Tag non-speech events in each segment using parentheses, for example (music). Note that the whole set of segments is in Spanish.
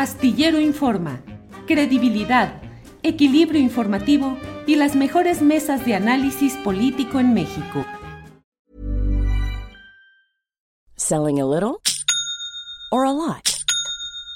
Astillero Informa, credibilidad, equilibrio informativo y las mejores mesas de análisis político en México. Selling a little or a lot?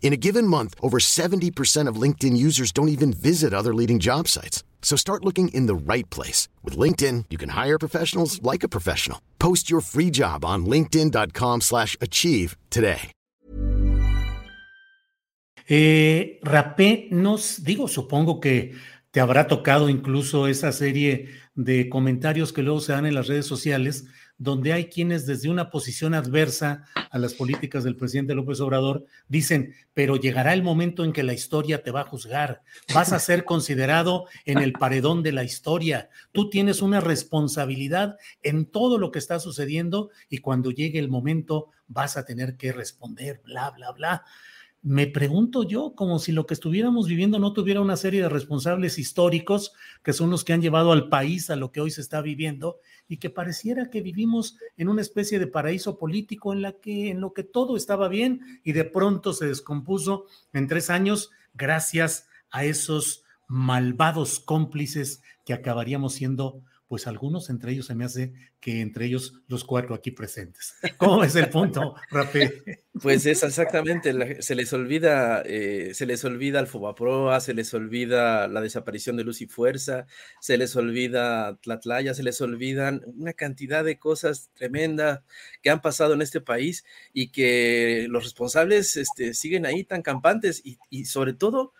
In a given month, over 70% of LinkedIn users don't even visit other leading job sites. So start looking in the right place. With LinkedIn, you can hire professionals like a professional. Post your free job on linkedin.com slash achieve today. Eh, Rapé, nos digo, supongo que te habrá tocado incluso esa serie de comentarios que luego se dan en las redes sociales donde hay quienes desde una posición adversa a las políticas del presidente López Obrador dicen, pero llegará el momento en que la historia te va a juzgar, vas a ser considerado en el paredón de la historia, tú tienes una responsabilidad en todo lo que está sucediendo y cuando llegue el momento vas a tener que responder, bla, bla, bla me pregunto yo, como si lo que estuviéramos viviendo no tuviera una serie de responsables históricos que son los que han llevado al país a lo que hoy se está viviendo y que pareciera que vivimos en una especie de paraíso político en la que en lo que todo estaba bien y de pronto se descompuso en tres años gracias a esos malvados cómplices que acabaríamos siendo pues algunos, entre ellos se me hace que entre ellos los cuatro aquí presentes. (laughs) ¿Cómo es el punto, Rafael? Pues es exactamente, se les olvida, eh, se les olvida el Fobaproa, se les olvida la desaparición de Luz y Fuerza, se les olvida Tlatlaya, se les olvidan una cantidad de cosas tremendas que han pasado en este país y que los responsables este, siguen ahí tan campantes y, y sobre todo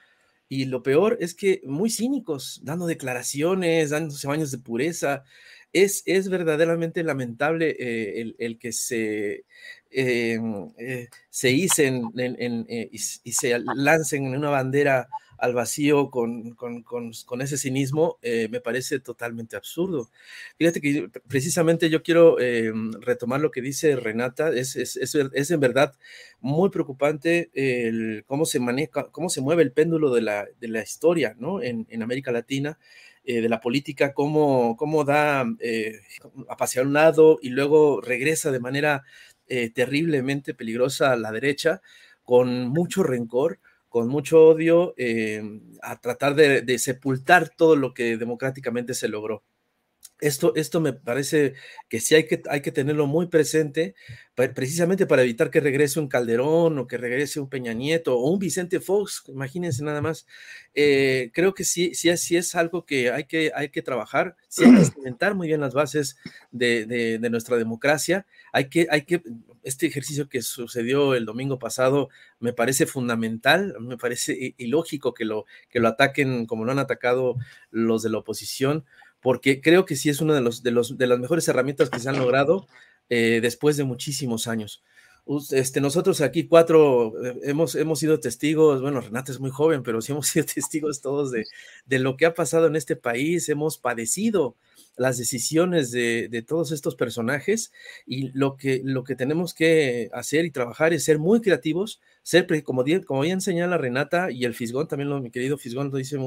y lo peor es que muy cínicos, dando declaraciones, dándose baños de pureza. Es, es verdaderamente lamentable eh, el, que se, em, eh, se hicen eh, y, se lancen en una bandera al vacío con, con, con, ese cinismo eh, me parece totalmente absurdo. Fíjate que precisamente yo quiero eh, retomar lo que dice Renata, es, es, es, en verdad muy preocupante el, cómo, se maneja, cómo se mueve el péndulo de la, de la historia ¿no? en, en América Latina. Eh, de la política, cómo, cómo da a pasear un lado y luego regresa de manera terriblemente peligrosa a la derecha, con mucho rencor, con mucho odio eh, a tratar de, sepultar todo lo que democráticamente se logró. Esto, esto me parece que sí hay que, hay que tenerlo muy presente, precisamente para evitar que regrese un Calderón o que regrese un Peña Nieto o un Vicente Fox, imagínense nada más. Eh, creo que sí, sí, sí es algo que hay que, hay que trabajar, sí hay que (clears throat) cimentar muy bien las bases de, de, nuestra democracia, hay que, hay que, este ejercicio que sucedió el domingo pasado me parece fundamental, me parece ilógico que lo, que lo ataquen como lo han atacado los de la oposición, porque creo que sí es una de, los, de, los, de las mejores herramientas que se han logrado eh, después de muchísimos años. Este, nosotros aquí cuatro eh, hemos, hemos sido testigos, bueno, Renata es muy joven, pero sí hemos sido (laughs) testigos todos de, de lo que ha pasado en este país, hemos padecido las decisiones de, todos estos personajes y lo que, lo que tenemos que hacer y trabajar es ser muy creativos, ser, como, como bien señala Renata y el Fisgón, también lo, mi querido Fisgón lo dice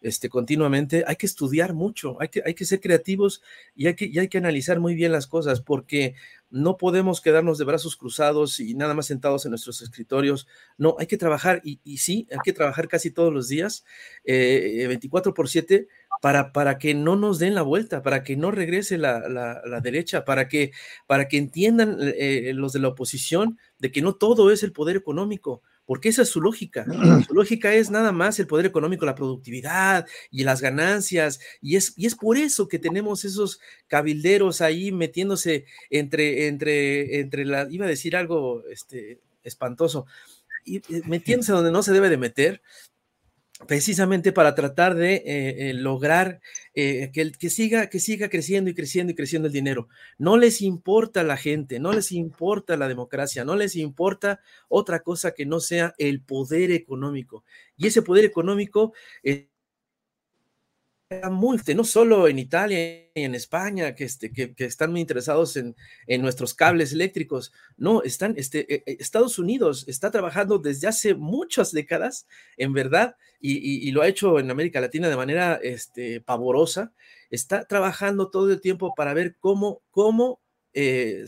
este, continuamente, hay que estudiar mucho, hay que, hay que ser creativos y hay que, y hay que analizar muy bien las cosas porque no podemos quedarnos de brazos cruzados y nada más sentados en nuestros escritorios. No, hay que trabajar y, sí, hay que trabajar casi todos los días, 24 eh, por 7, para, para que no nos den la vuelta, para que no regrese la, la, derecha, para que, para que entiendan eh, los de la oposición de que no todo es el poder económico, porque esa es su lógica. (clears throat) Su lógica es nada más el poder económico, la productividad y las ganancias, y es, y es por eso que tenemos esos cabilderos ahí metiéndose entre, entre, entre la, iba a decir algo este, espantoso, y, eh, metiéndose donde no se debe de meter, precisamente para tratar de eh, eh, lograr eh, que, que, siga, que siga creciendo y creciendo y creciendo el dinero. No les importa la gente, no les importa la democracia, no les importa otra cosa que no sea el poder económico. Y ese poder económico muy, no solo en Italia y en España, que, este, que, están muy interesados en, en, nuestros cables eléctricos, no, están, este, eh, eh, Estados Unidos está trabajando desde hace muchas décadas, en verdad, y, y, lo ha hecho en América Latina de manera este, pavorosa, está trabajando todo el tiempo para ver cómo, cómo eh,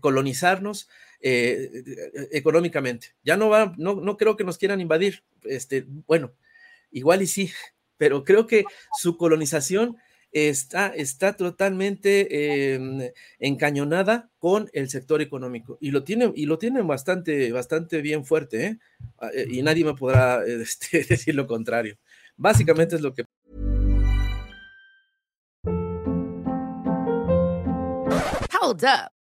colonizarnos económicamente. Ya no va, no, no creo que nos quieran invadir, este, bueno, igual y sí, pero creo que su colonización está, está totalmente em, encañonada con el sector económico y lo tienen y lo tienen bastante, bastante bien fuerte, ¿eh? Ah, eh y nadie me podrá (laughs) este, decir lo contrario. Básicamente es lo que. Hold up.